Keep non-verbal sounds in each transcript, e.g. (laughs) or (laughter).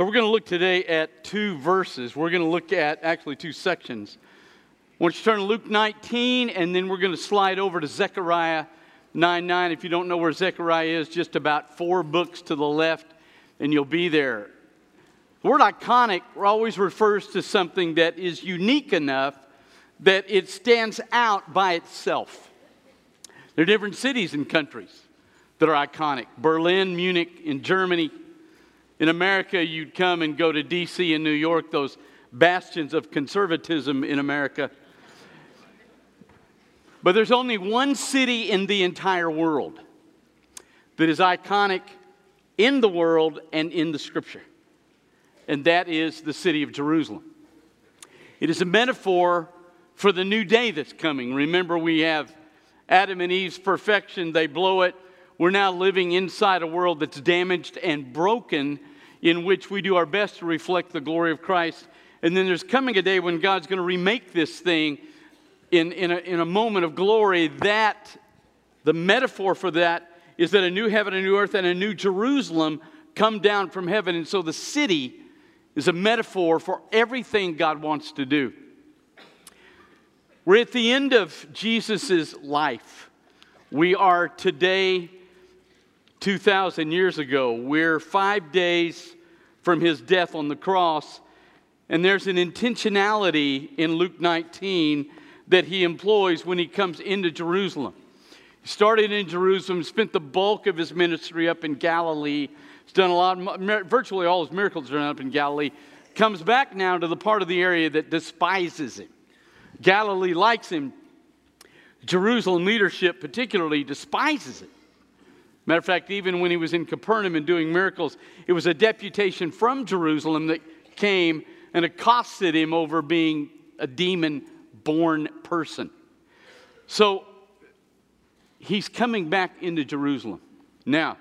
So we're going to look today at two verses. We're going to look at actually two sections. I want you to turn to Luke 19, and then we're going to slide over to Zechariah 9 9. If you don't know where Zechariah is, just about four books to the left, and you'll be there. The word iconic always refers to something that is unique enough that it stands out by itself. There are different cities and countries that are iconic Berlin, Munich in Germany, in America, you'd come and go to D.C. and New York, those bastions of conservatism in America. But there's only one city in the entire world that is iconic in the world and in the scripture, and that is the city of Jerusalem. It is a metaphor for the new day that's coming. Remember, we have Adam and Eve's perfection, they blow it. We're now living inside a world that's damaged and broken in which we do our best to reflect the glory of Christ. And then there's coming a day when God's going to remake this thing in, in, a, in a moment of glory. That, the metaphor for that is that a new heaven, a new earth, and a new Jerusalem come down from heaven. And so the city is a metaphor for everything God wants to do. We're at the end of Jesus' life. We are today 2,000 years ago. We're five days from his death on the cross, and there's an intentionality in Luke 19 that he employs when he comes into Jerusalem. He started in Jerusalem, spent the bulk of his ministry up in Galilee. He's done a lot, virtually all his miracles are done up in Galilee. Comes back now to the part of the area that despises him. Galilee likes him. Jerusalem leadership, particularly, despises it. Matter of fact, even when he was in Capernaum and doing miracles, it was a deputation from Jerusalem that came and accosted him over being a demon born person. So he's coming back into Jerusalem. Now,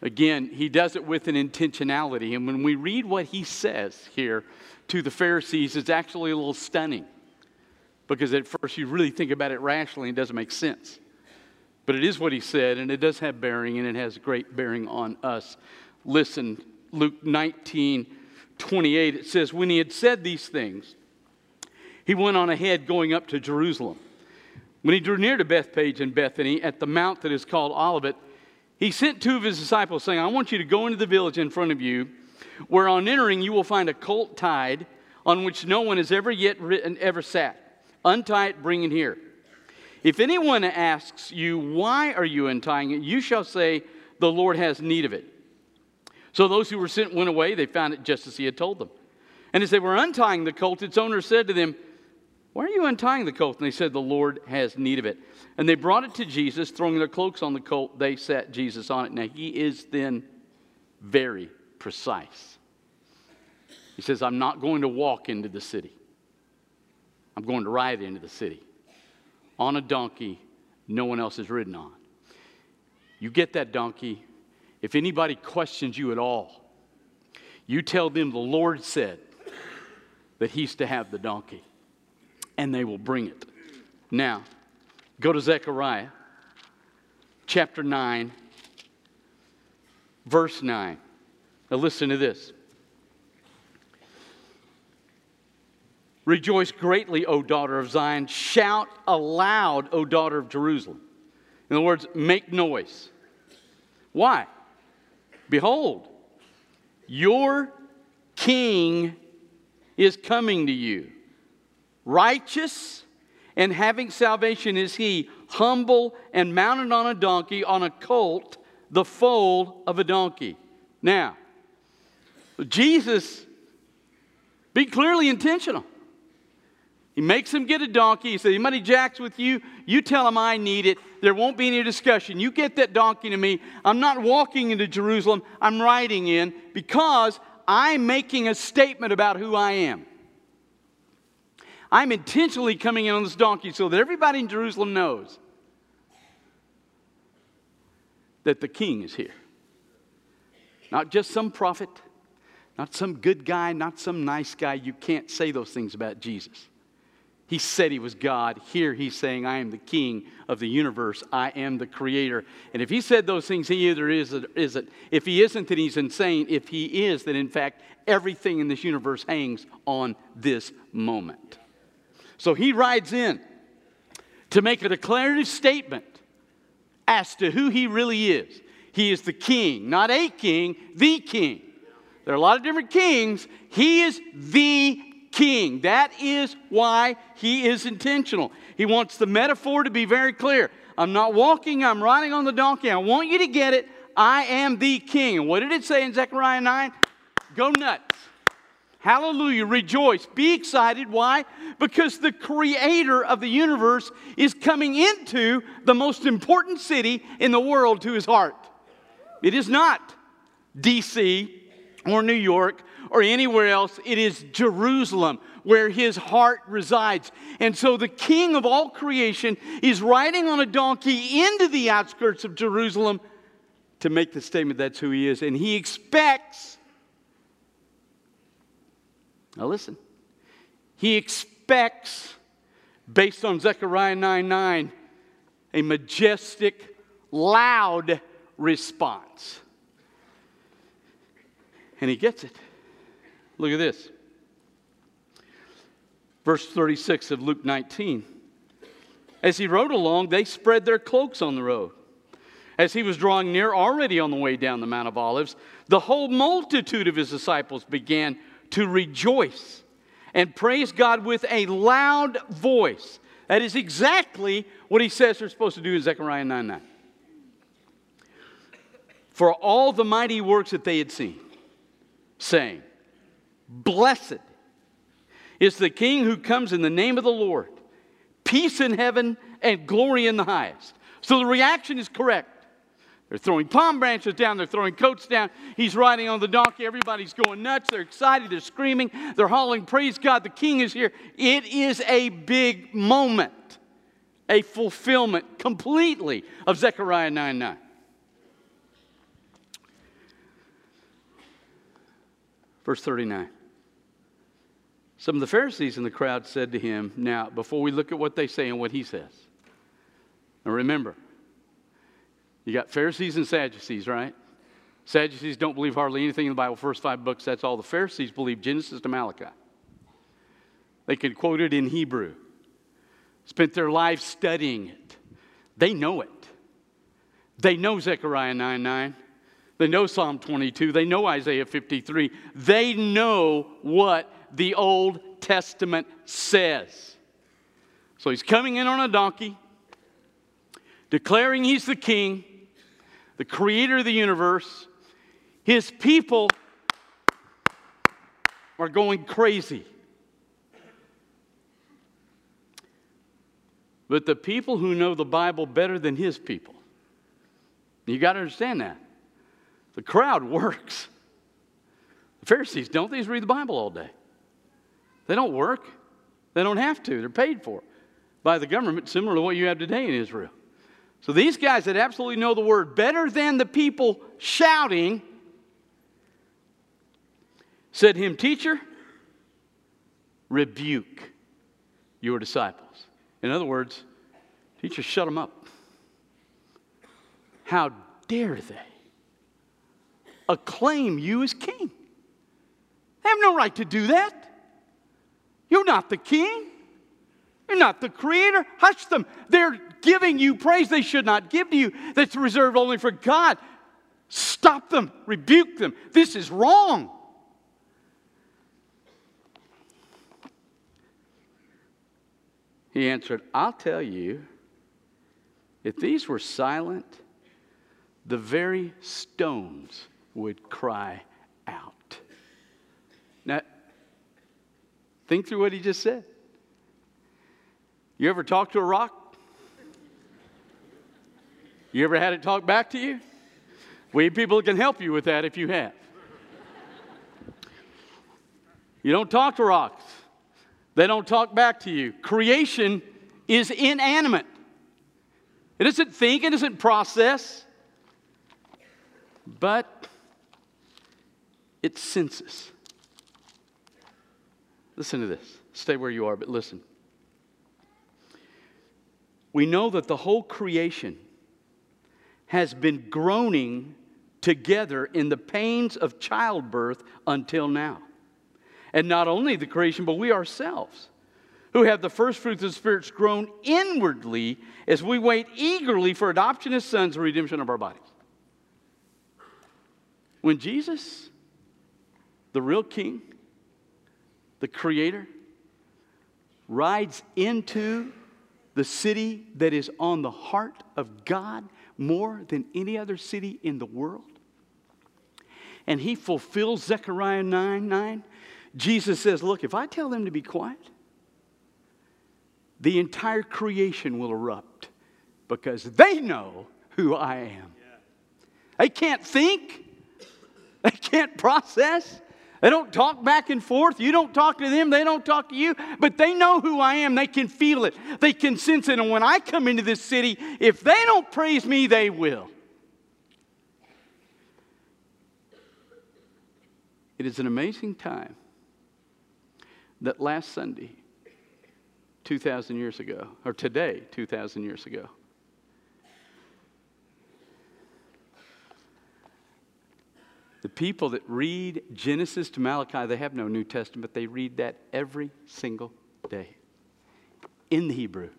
again, he does it with an intentionality. And when we read what he says here to the Pharisees, it's actually a little stunning because at first you really think about it rationally, and it doesn't make sense. But it is what he said, and it does have bearing, and it has great bearing on us. Listen, Luke 19 28, it says, When he had said these things, he went on ahead going up to Jerusalem. When he drew near to Bethphage and Bethany at the mount that is called Olivet, he sent two of his disciples, saying, I want you to go into the village in front of you, where on entering you will find a colt tied on which no one has ever yet written, ever sat. Untie it, bring it here. If anyone asks you, Why are you untying it? you shall say, The Lord has need of it. So those who were sent went away. They found it just as he had told them. And as they were untying the colt, its owner said to them, Why are you untying the colt? And they said, The Lord has need of it. And they brought it to Jesus, throwing their cloaks on the colt. They set Jesus on it. Now he is then very precise. He says, I'm not going to walk into the city, I'm going to ride into the city on a donkey no one else has ridden on. You get that donkey. If anybody questions you at all, you tell them the Lord said that He's to have the donkey, and they will bring it. Now, go to Zechariah chapter 9, verse 9. Now, listen to this. Rejoice greatly, O daughter of Zion. Shout aloud, O daughter of Jerusalem. In other words, make noise. Why? Behold, your king is coming to you. Righteous and having salvation is he, humble and mounted on a donkey, on a colt, the foal of a donkey. Now, Jesus, be clearly intentional. He makes him get a donkey. He says, Anybody jacks with you, you tell him I need it. There won't be any discussion. You get that donkey to me. I'm not walking into Jerusalem, I'm riding in because I'm making a statement about who I am. I'm intentionally coming in on this donkey so that everybody in Jerusalem knows that the king is here. Not just some prophet, not some good guy, not some nice guy. You can't say those things about Jesus. He said he was God. Here he's saying, I am the king of the universe. I am the creator. And if he said those things, he either is or isn't. If he isn't, then he's insane. If he is, then in fact, everything in this universe hangs on this moment. So he rides in to make a declarative statement as to who he really is. He is the king, not a king, the king. There are a lot of different kings. He is the king. That is why he is intentional. He wants the metaphor to be very clear. I'm not walking, I'm riding on the donkey. I want you to get it. I am the king. What did it say in Zechariah 9? Go nuts. Hallelujah. Rejoice. Be excited. Why? Because the creator of the universe is coming into the most important city in the world to his heart. It is not D.C. or New York or anywhere else. It is Jerusalem where his heart resides. And so the king of all creation is riding on a donkey into the outskirts of Jerusalem to make the statement that's who he is. And he expects, now listen, he expects, based on Zechariah 9 9, a majestic, loud response. And he gets it. Look at this. Verse 36 of Luke 19. As he rode along, they spread their cloaks on the road. As he was drawing near, already on the way down the Mount of Olives, the whole multitude of his disciples began to rejoice and praise God with a loud voice. That is exactly what he says they're supposed to do in Zechariah 9 9. For all the mighty works that they had seen, saying, Blessed is the King who comes in the name of the Lord, peace in heaven and glory in the highest. So the reaction is correct. They're throwing palm branches down, they're throwing coats down. He's riding on the donkey. Everybody's going nuts. They're excited, they're screaming, they're hauling, Praise God, the king is here. It is a big moment, a fulfillment completely of Zechariah 9 9. Verse 39. Some of the Pharisees in the crowd said to him, Now, before we look at what they say and what he says, now remember, you got Pharisees and Sadducees, right? Sadducees don't believe hardly anything in the Bible. First five books, that's all. The Pharisees believe Genesis to Malachi. They can quote it in Hebrew, spent their lives studying it. They know it. They know Zechariah 9 9. They know Psalm 22. They know Isaiah 53. They know what the Old Testament says. So he's coming in on a donkey, declaring he's the king, the creator of the universe. His people are going crazy. But the people who know the Bible better than his people, you got to understand that. The crowd (laughs) works. The Pharisees don't. They just read the Bible all day. They don't work. They don't have to. They're paid for by the government, similar to what you have today in Israel. So these guys that absolutely know the word better than the people shouting said him, Teacher, rebuke your disciples. In other words, teacher, shut them up. How dare they acclaim you as king? They have no right to do that. You're not the king. You're not the creator. Hush them. They're giving you praise they should not give to you, that's reserved only for God. Stop them. Rebuke them. This is wrong. He answered, I'll tell you, if these were silent, the very stones would cry out. Now, think through what he just said. You ever talk to a rock? You ever had it talk back to you? We people can help you with that if you have. You don't talk to rocks, they don't talk back to you. Creation is inanimate, it doesn't think, it doesn't process, but it senses. Listen to this. Stay where you are, but listen. we know that the whole creation has been groaning together in the pains of childbirth until now. And not only the creation, but we ourselves, who have the first fruits of the spirits groan inwardly as we wait eagerly for adoption as sons and redemption of our bodies. When Jesus, the real king, the creator, rides into the city that is on the heart of God more than any other city in the world. And he fulfills Zechariah 9 9. Jesus says, Look, if I tell them to be quiet, the entire creation will erupt because they know who I am. They can't think, they can't process, they don't talk back and forth. You don't talk to them, they don't talk to you, but they know who I am. They can feel it, they can sense it. And when I come into this city, if they don't praise me, they will. It is an amazing time that last Sunday, 2,000 years ago, or today, 2,000 years ago, The people that read Genesis to Malachi, they have no New Testament. They read that every single day in the Hebrew.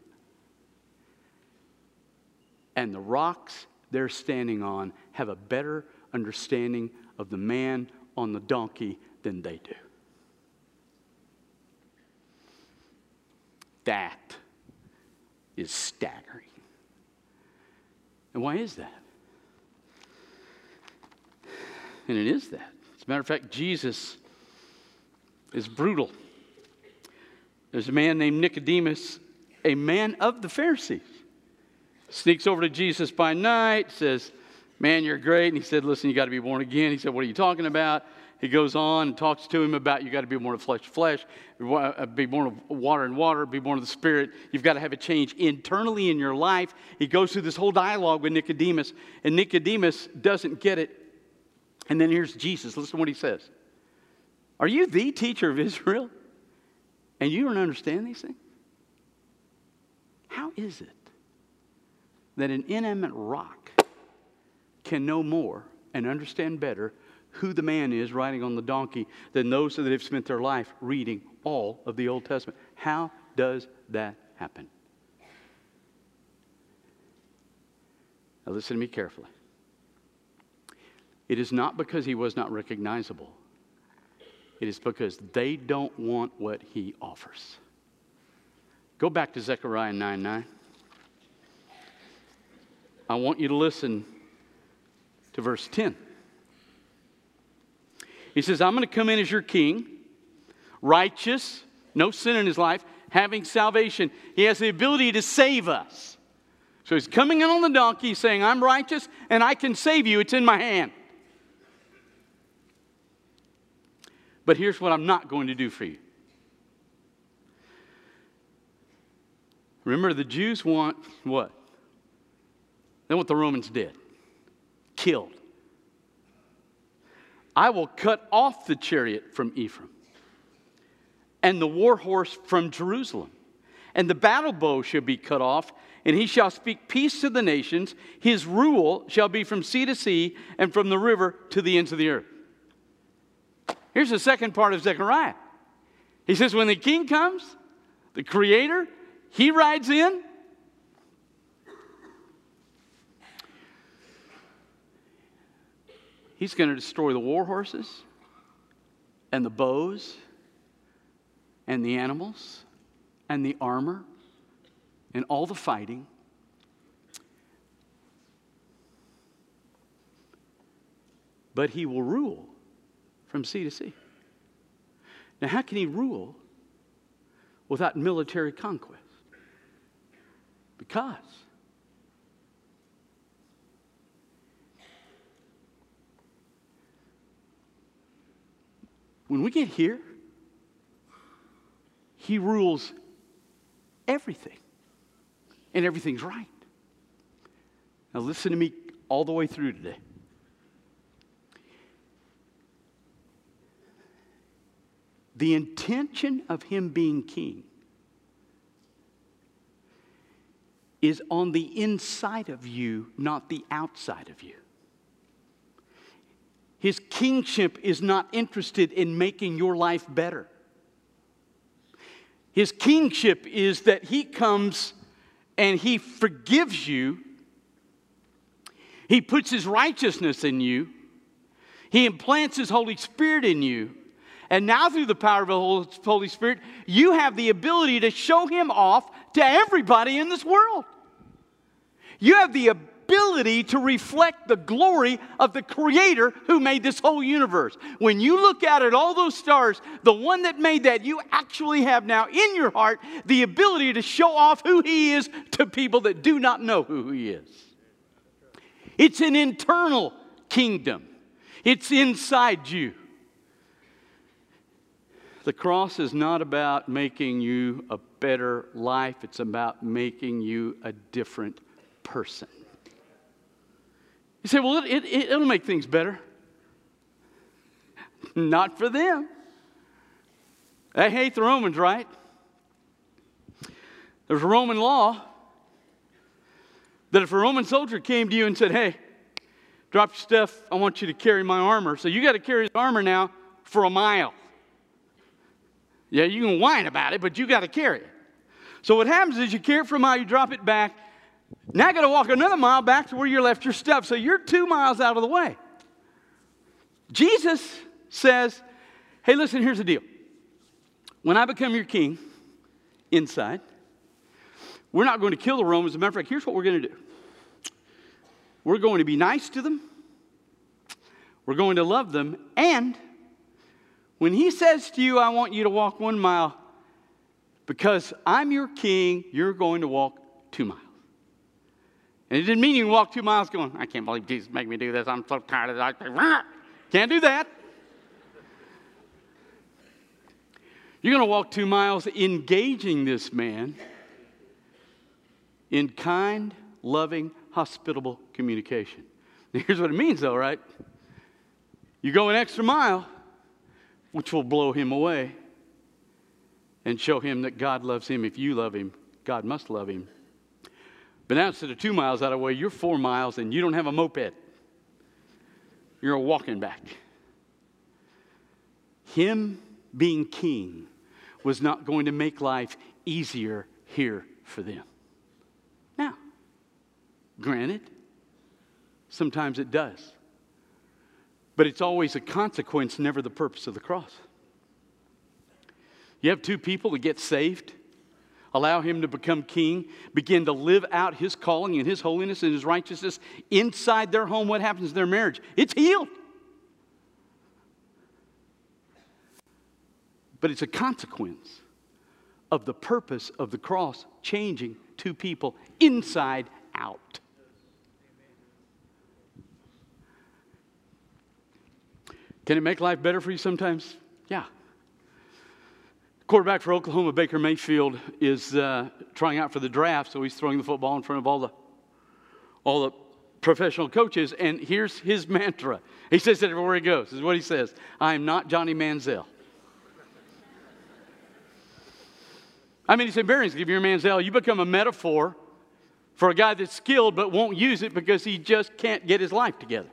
And the rocks they're standing on have a better understanding of the man on the donkey than they do. That is staggering. And why is that? And it is that. As a matter of fact, Jesus is brutal. There's a man named Nicodemus, a man of the Pharisees, sneaks over to Jesus by night, says, Man, you're great. And he said, Listen, you got to be born again. He said, What are you talking about? He goes on and talks to him about you got to be born of flesh to flesh, uh, be born of water and water, be born of the Spirit. You've got to have a change internally in your life. He goes through this whole dialogue with Nicodemus, and Nicodemus doesn't get it and then here's Jesus. Listen to what he says Are you the teacher of Israel? And you don't understand these things? How is it that an inanimate rock can know more and understand better who the man is riding on the donkey than those that have spent their life reading all of the Old Testament? How does that happen? Now, listen to me carefully. It is not because he was not recognizable, it is because they don't want what he offers. Go back to Zechariah 9 9. I want you to listen to verse 10. He says, I'm going to come in as your king, righteous, no sin in his life, having salvation. He has the ability to save us. So he's coming in on the donkey saying, I'm righteous and I can save you. It's in my hand. But here's what I'm not going to do for you. Remember, the Jews want what? They want the Romans dead, killed. I will cut off the chariot from Ephraim and the war horse from Jerusalem. And the battle bow shall be cut off, and he shall speak peace to the nations. His rule shall be from sea to sea and from the river to the ends of the earth. Here's the second part of Zechariah. He says, when the king comes, the creator, he rides in. He's going to destroy the war horses and the bows and the animals and the armor and all the fighting. But he will rule from sea to sea. Now, how can he rule without military conquest? Because when we get here, he rules everything, and everything's right. Now, listen to me all the way through today. The intention of him being king is on the inside of you, not the outside of you. His kingship is not interested in making your life better. His kingship is that he comes and he forgives you. He puts his righteousness in you. He implants his Holy Spirit in you. And now, through the power of the Holy Spirit, you have the ability to show him off to everybody in this world. You have the ability to reflect the glory of the Creator who made this whole universe. When you look out at all those stars, the one that made that, you actually have now in your heart the ability to show off who He is to people that do not know who He is. It's an internal kingdom, it's inside you. The cross is not about making you a better life, it's about making you a different person. You say, well, it, it, it'll make things better. Not for them. They hate the Romans, right? There's a Roman law that if a Roman soldier came to you and said, hey, drop your stuff, I want you to carry my armor. So you got to carry his armor now for a mile. Yeah, you can whine about it, but you got to carry it. So what happens is you carry it for a mile, you drop it back. Now I got to walk another mile back to where you left your stuff. So you're two miles out of the way. Jesus says, Hey, listen, here's the deal. When I become your king inside, we're not going to kill the Romans. As a matter of fact, here's what we're going to do we're going to be nice to them, we're going to love them, and when he says to you, I want you to walk one mile, because I'm your king, you're going to walk two miles. And it didn't mean you can walk two miles going, I can't believe Jesus made me do this. I'm so tired of that. (laughs) Can't do that. You're going to walk two miles engaging this man in kind, loving, hospitable communication. (laughs) Here's what it means, though, right? You go an extra mile which will blow him away and show him that God loves him. If you love him, God must love him. But now instead of two miles out of the way, you're four miles and you don't have a moped. You're walking back. Him being king was not going to make life easier here for them. Now, granted, sometimes it does. But it's always a consequence, never the purpose of the cross. You have two people that get saved, allow him to become king, begin to live out his calling and his holiness and his righteousness inside their home. What happens in their marriage? It's healed. But it's a consequence of the purpose of the cross changing two people inside out. Can it make life better for you sometimes? Yeah. Quarterback for Oklahoma, Baker Mayfield, is uh, trying out for the draft, so he's throwing the football in front of all the, all the professional coaches. And here's his (laughs) mantra. He says it everywhere he goes. This is what he says I am not Johnny Manziel. I mean, it's embarrassing if you're Manziel. You become a metaphor for a guy that's skilled but won't use it because he just can't get his life together.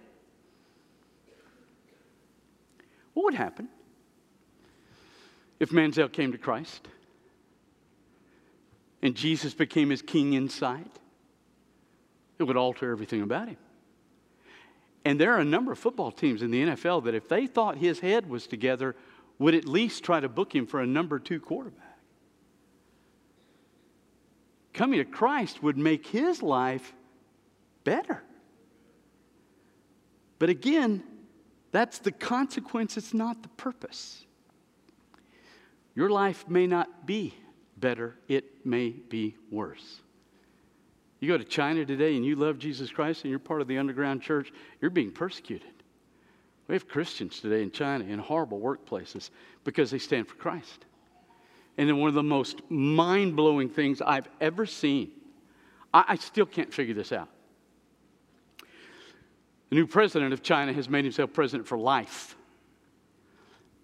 What would happen if Manziel came to Christ and Jesus became his king inside? It would alter everything about him. And there are a number of football teams in the NFL that, if they thought his head was together, would at least try to book him for a number two quarterback. Coming to Christ would make his life better. But again, that's the consequence, it's not the purpose. Your life may not be better, it may be worse. You go to China today and you love Jesus Christ and you're part of the underground church, you're being persecuted. We have Christians today in China in horrible workplaces because they stand for Christ. And then one of the most mind blowing things I've ever seen, I, I still can't figure this out. The new president of China has made himself president for life.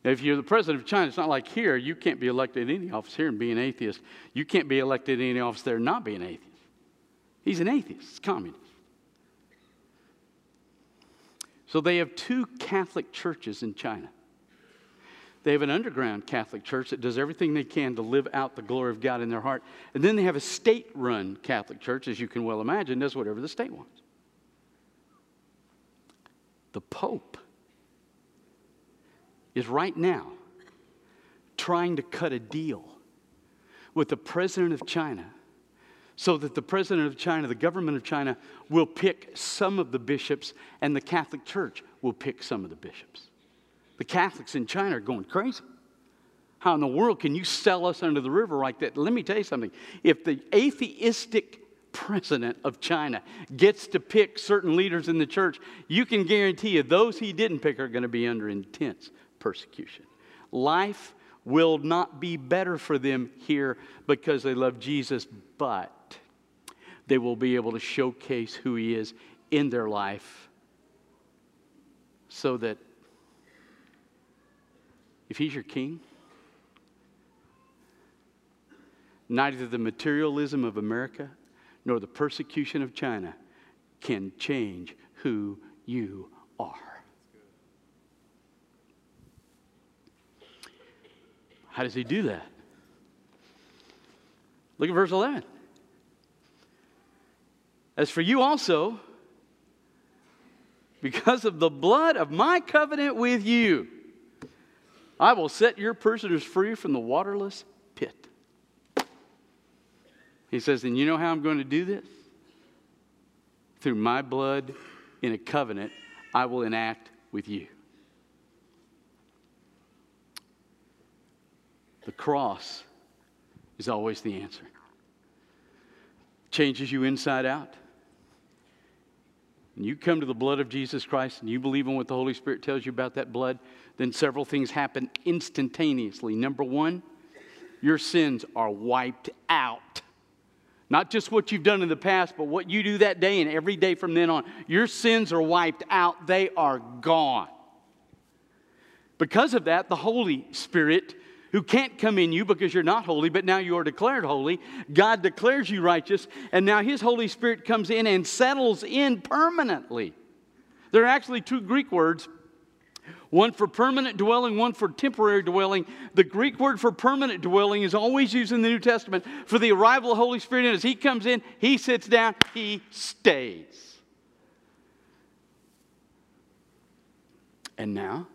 If you're the president of China, it's not like here, you can't be elected in any office here and be an atheist. You can't be elected in any office there and not be an atheist. He's an atheist, communist. So they have two Catholic churches in China. They have an underground Catholic church that does everything they can to live out the glory of God in their heart. And then they have a state run Catholic church, as you can well imagine, does whatever the state wants. The Pope is right now trying to cut a deal with the president of China so that the president of China, the government of China, will pick some of the bishops and the Catholic Church will pick some of the bishops. The Catholics in China are going crazy. How in the world can you sell us under the river like that? Let me tell you something. If the atheistic president of China gets to pick certain leaders in the church, you can guarantee you those he didn't pick are going to be under intense persecution. Life will not be better for them here because they love Jesus, but they will be able to showcase who he is in their life so that if he's your king, neither the materialism of America nor the persecution of China can change who you are. How does he do that? Look at verse 11. As for you also, because of the blood of my covenant with you, I will set your prisoners free from the waterless pit. He says, And you know how I'm going to do this? Through my blood in a covenant I will enact with you. The cross is always the answer. Changes you inside out. And you come to the blood of Jesus Christ and you believe in what the Holy Spirit tells you about that blood, then several things happen instantaneously. Number one, your sins are wiped out. Not just what you've done in the past, but what you do that day and every day from then on. Your sins are wiped out, they are gone. Because of that, the Holy Spirit, who can't come in you because you're not holy, but now you are declared holy, God declares you righteous, and now His Holy Spirit comes in and settles in permanently. There are actually two Greek words one for permanent dwelling, one for temporary dwelling. The Greek word for permanent dwelling is always used in the New Testament for the arrival of the Holy Spirit. And as He comes in, He sits down, He stays. And now,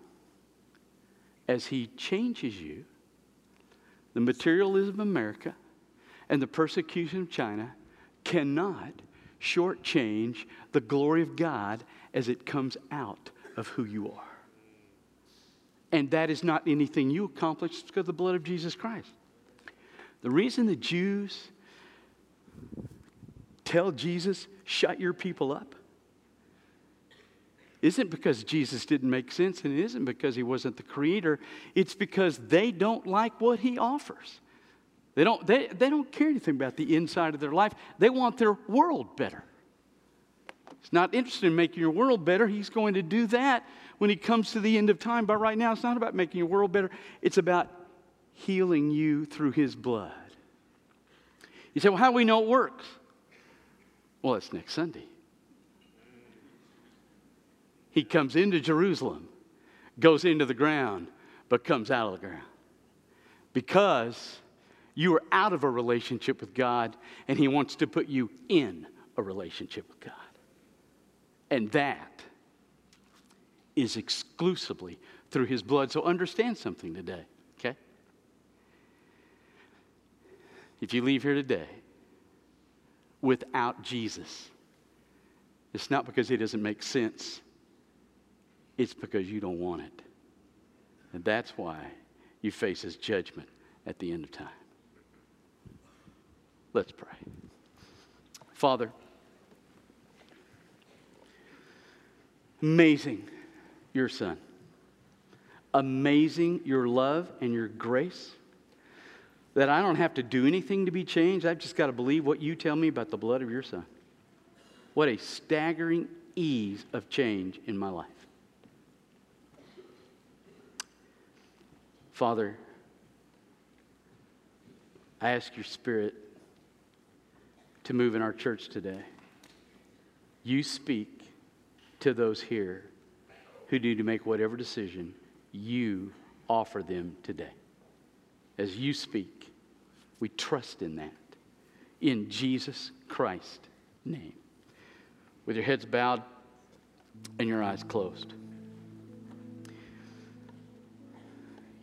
as He changes you, the materialism of America and the persecution of China cannot shortchange the glory of God as it comes out of who you are. And that is not anything you accomplished, because of the blood of Jesus Christ. The reason the Jews tell Jesus, shut your people up, isn't because Jesus didn't make sense and it isn't because he wasn't the creator. It's because they don't like what he offers. They don't, they, they don't care anything about the inside of their life. They want their world better. He's not interested in making your world better. He's going to do that when he comes to the end of time. But right now, it's not about making your world better, it's about healing you through his blood. You say, well, how do we know it works? Well, it's next Sunday. He comes into Jerusalem, goes into the ground, but comes out of the ground. Because you are out of a relationship with God, and He wants to put you in a relationship with God. And that is exclusively through his blood. So understand something today, okay? If you leave here today without Jesus, it's not because he doesn't make sense, it's because you don't want it. And that's why you face his judgment at the end of time. Let's pray. Father, Amazing, your son. Amazing, your love and your grace. That I don't have to do anything to be changed. I've just got to believe what you tell me about the blood of your son. What a staggering ease of change in my life. Father, I ask your spirit to move in our church today. You speak to those here who need to make whatever decision you offer them today. As you speak, we trust in that. In Jesus Christ's name. With your heads bowed and your eyes closed.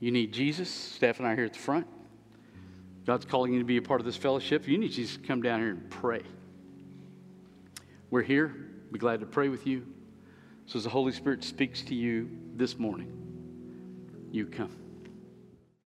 You need Jesus. Steph and I are here at the front. God's calling you to be a part of this fellowship. You need Jesus to come down here and pray. We're here. Be glad to pray with you. So as the Holy Spirit speaks to you this morning, you come.